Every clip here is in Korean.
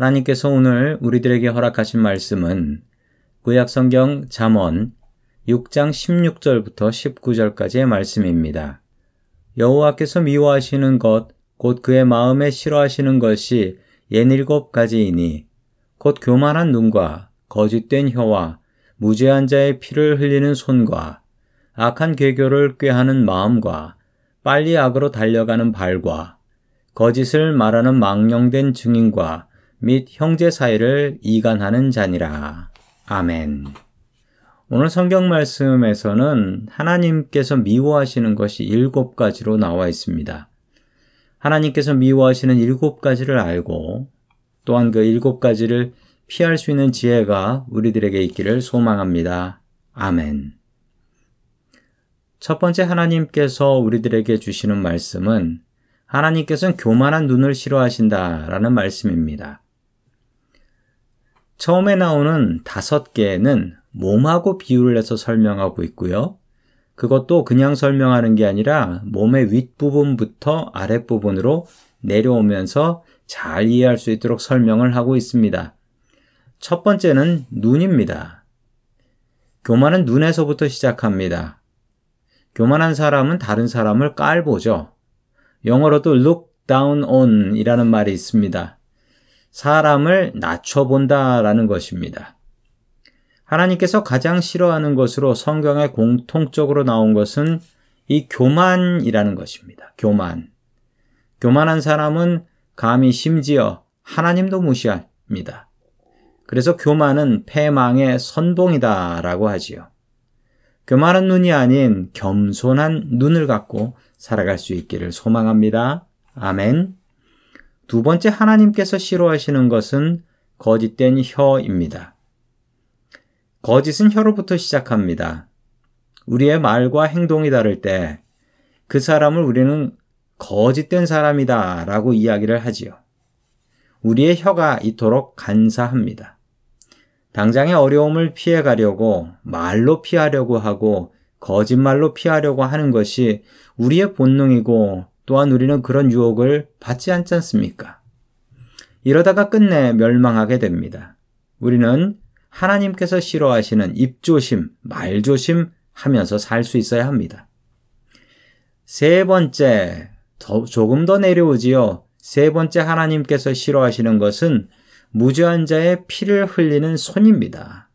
하나님께서 오늘 우리들에게 허락하신 말씀은 구약 성경 잠언 6장 16절부터 19절까지의 말씀입니다. 여호와께서 미워하시는 것, 곧 그의 마음에 싫어하시는 것이 예닐곱 가지이니, 곧 교만한 눈과 거짓된 혀와 무죄한 자의 피를 흘리는 손과 악한 괴교를 꾀하는 마음과 빨리 악으로 달려가는 발과 거짓을 말하는 망령된 증인과 및 형제 사이를 이간하는 자니라. 아멘. 오늘 성경 말씀에서는 하나님께서 미워하시는 것이 일곱 가지로 나와 있습니다. 하나님께서 미워하시는 일곱 가지를 알고 또한 그 일곱 가지를 피할 수 있는 지혜가 우리들에게 있기를 소망합니다. 아멘. 첫 번째 하나님께서 우리들에게 주시는 말씀은 하나님께서는 교만한 눈을 싫어하신다 라는 말씀입니다. 처음에 나오는 다섯 개는 몸하고 비유를 해서 설명하고 있고요. 그것도 그냥 설명하는 게 아니라 몸의 윗부분부터 아랫부분으로 내려오면서 잘 이해할 수 있도록 설명을 하고 있습니다. 첫 번째는 눈입니다. 교만은 눈에서부터 시작합니다. 교만한 사람은 다른 사람을 깔보죠. 영어로도 look down on 이라는 말이 있습니다. 사람을 낮춰본다라는 것입니다. 하나님께서 가장 싫어하는 것으로 성경에 공통적으로 나온 것은 이 교만이라는 것입니다. 교만. 교만한 사람은 감히 심지어 하나님도 무시합니다. 그래서 교만은 패망의 선봉이다라고 하지요. 교만한 눈이 아닌 겸손한 눈을 갖고 살아갈 수 있기를 소망합니다. 아멘. 두 번째 하나님께서 싫어하시는 것은 거짓된 혀입니다. 거짓은 혀로부터 시작합니다. 우리의 말과 행동이 다를 때 그 사람을 우리는 거짓된 사람이다 라고 이야기를 하지요. 우리의 혀가 이토록 간사합니다. 당장의 어려움을 피해 가려고 말로 피하려고 하고 거짓말로 피하려고 하는 것이 우리의 본능이고 또한 우리는 그런 유혹을 받지 않지 않습니까? 이러다가 끝내 멸망하게 됩니다. 우리는 하나님께서 싫어하시는 입조심, 말조심 하면서 살 수 있어야 합니다. 세 번째, 더, 조금 더 내려오지요. 세 번째 하나님께서 싫어하시는 것은 무죄한 자의 피를 흘리는 손입니다.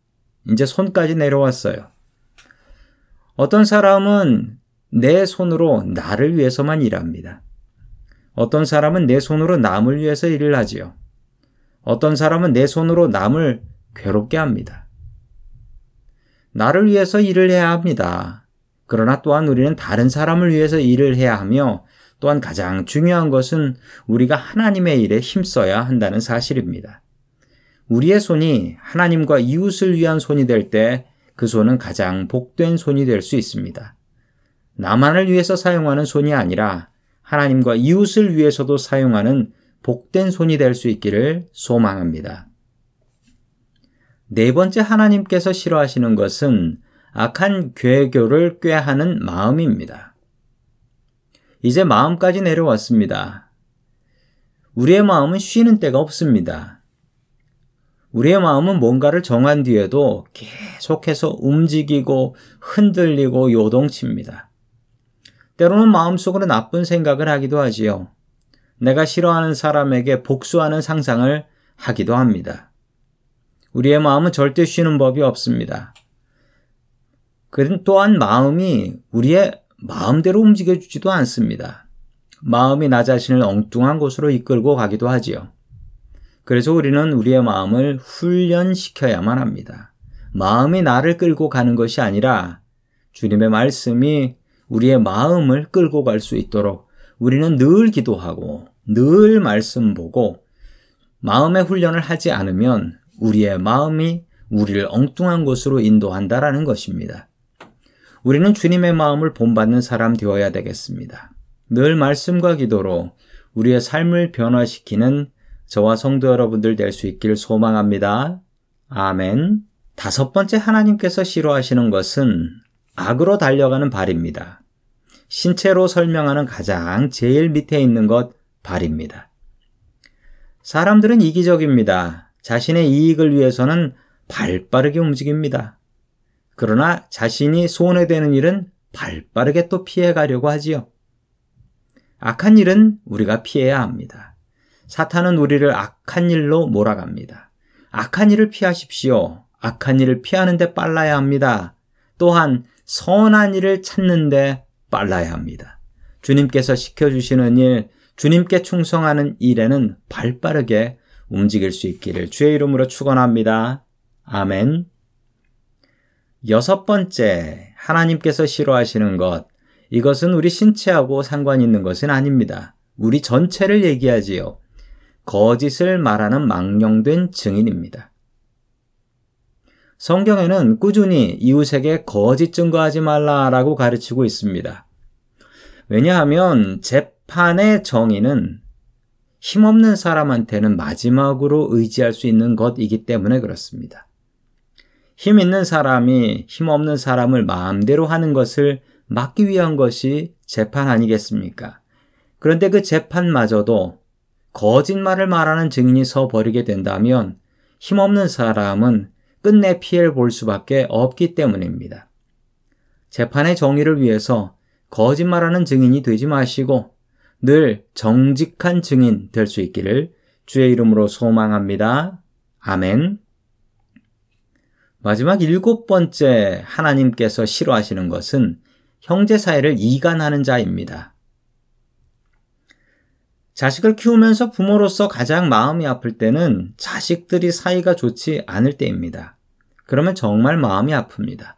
이제 손까지 내려왔어요. 어떤 사람은 내 손으로 나를 위해서만 일합니다. 어떤 사람은 내 손으로 남을 위해서 일을 하지요. 어떤 사람은 내 손으로 남을 괴롭게 합니다. 나를 위해서 일을 해야 합니다. 그러나 또한 우리는 다른 사람을 위해서 일을 해야 하며 또한 가장 중요한 것은 우리가 하나님의 일에 힘써야 한다는 사실입니다. 우리의 손이 하나님과 이웃을 위한 손이 될 때 그 손은 가장 복된 손이 될 수 있습니다. 나만을 위해서 사용하는 손이 아니라 하나님과 이웃을 위해서도 사용하는 복된 손이 될 수 있기를 소망합니다. 네 번째 하나님께서 싫어하시는 것은 악한 괴교를 꾀하는 마음입니다. 이제 마음까지 내려왔습니다. 우리의 마음은 쉬는 때가 없습니다. 우리의 마음은 뭔가를 정한 뒤에도 계속해서 움직이고 흔들리고 요동칩니다. 때로는 마음속으로 나쁜 생각을 하기도 하지요. 내가 싫어하는 사람에게 복수하는 상상을 하기도 합니다. 우리의 마음은 절대 쉬는 법이 없습니다. 그 또한 마음이 우리의 마음대로 움직여주지도 않습니다. 마음이 나 자신을 엉뚱한 곳으로 이끌고 가기도 하지요. 그래서 우리는 우리의 마음을 훈련시켜야만 합니다. 마음이 나를 끌고 가는 것이 아니라 주님의 말씀이 우리의 마음을 끌고 갈 수 있도록 우리는 늘 기도하고 늘 말씀 보고 마음의 훈련을 하지 않으면 우리의 마음이 우리를 엉뚱한 곳으로 인도한다라는 것입니다. 우리는 주님의 마음을 본받는 사람 되어야 되겠습니다. 늘 말씀과 기도로 우리의 삶을 변화시키는 저와 성도 여러분들 될 수 있기를 소망합니다. 아멘. 다섯 번째 하나님께서 싫어하시는 것은 악으로 달려가는 발입니다. 신체로 설명하는 가장 제일 밑에 있는 것 발입니다. 사람들은 이기적입니다. 자신의 이익을 위해서는 발 빠르게 움직입니다. 그러나 자신이 손해되는 일은 발 빠르게 또 피해가려고 하지요. 악한 일은 우리가 피해야 합니다. 사탄은 우리를 악한 일로 몰아갑니다. 악한 일을 피하십시오. 악한 일을 피하는데 빨라야 합니다. 또한 선한 일을 찾는데 빨라야 합니다. 주님께서 시켜주시는 일, 주님께 충성하는 일에는 발 빠르게 움직일 수 있기를 주의 이름으로 축원합니다. 아멘. 여섯 번째, 하나님께서 싫어하시는 것. 이것은 우리 신체하고 상관 있는 것은 아닙니다. 우리 전체를 얘기하지요. 거짓을 말하는 망령된 증인입니다. 성경에는 꾸준히 이웃에게 거짓 증거하지 말라라고 가르치고 있습니다. 왜냐하면 재판의 정의는 힘없는 사람한테는 마지막으로 의지할 수 있는 것이기 때문에 그렇습니다. 힘 있는 사람이 힘없는 사람을 마음대로 하는 것을 막기 위한 것이 재판 아니겠습니까? 그런데 그 재판마저도 거짓말을 말하는 증인이 서 버리게 된다면 힘없는 사람은 끝내 피해를 볼 수밖에 없기 때문입니다. 재판의 정의를 위해서 거짓말하는 증인이 되지 마시고 늘 정직한 증인 될 수 있기를 주의 이름으로 소망합니다. 아멘. 마지막 일곱 번째 하나님께서 싫어하시는 것은 형제 사이를 이간하는 자입니다. 자식을 키우면서 부모로서 가장 마음이 아플 때는 자식들이 사이가 좋지 않을 때입니다. 그러면 정말 마음이 아픕니다.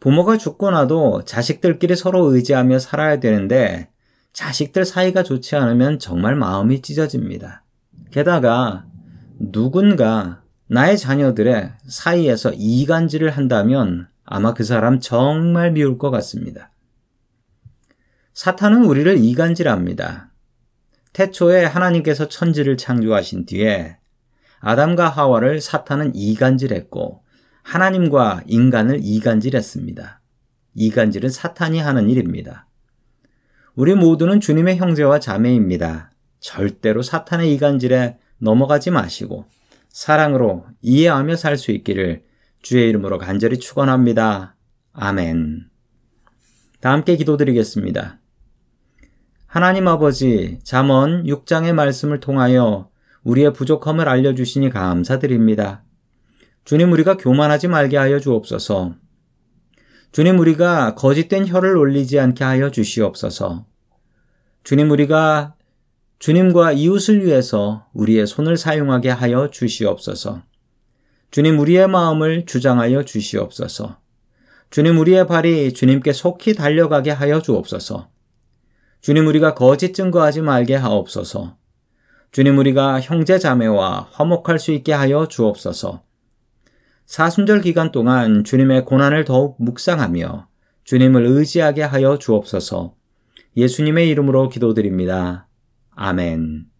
부모가 죽고 나도 자식들끼리 서로 의지하며 살아야 되는데 자식들 사이가 좋지 않으면 정말 마음이 찢어집니다. 게다가 누군가 나의 자녀들의 사이에서 이간질을 한다면 아마 그 사람 정말 미울 것 같습니다. 사탄은 우리를 이간질합니다. 태초에 하나님께서 천지를 창조하신 뒤에 아담과 하와를 사탄은 이간질했고 하나님과 인간을 이간질했습니다. 이간질은 사탄이 하는 일입니다. 우리 모두는 주님의 형제와 자매입니다. 절대로 사탄의 이간질에 넘어가지 마시고 사랑으로 이해하며 살 수 있기를 주의 이름으로 간절히 축원합니다. 아멘. 다 함께 기도드리겠습니다. 하나님 아버지, 잠언 6장의 말씀을 통하여 우리의 부족함을 알려주시니 감사드립니다. 주님 우리가 교만하지 말게 하여 주옵소서. 주님 우리가 거짓된 혀를 올리지 않게 하여 주시옵소서. 주님 우리가 주님과 이웃을 위해서 우리의 손을 사용하게 하여 주시옵소서. 주님 우리의 마음을 주장하여 주시옵소서. 주님 우리의 발이 주님께 속히 달려가게 하여 주옵소서. 주님 우리가 거짓 증거하지 말게 하옵소서. 주님 우리가 형제 자매와 화목할 수 있게 하여 주옵소서. 사순절 기간 동안 주님의 고난을 더욱 묵상하며 주님을 의지하게 하여 주옵소서. 예수님의 이름으로 기도드립니다. 아멘.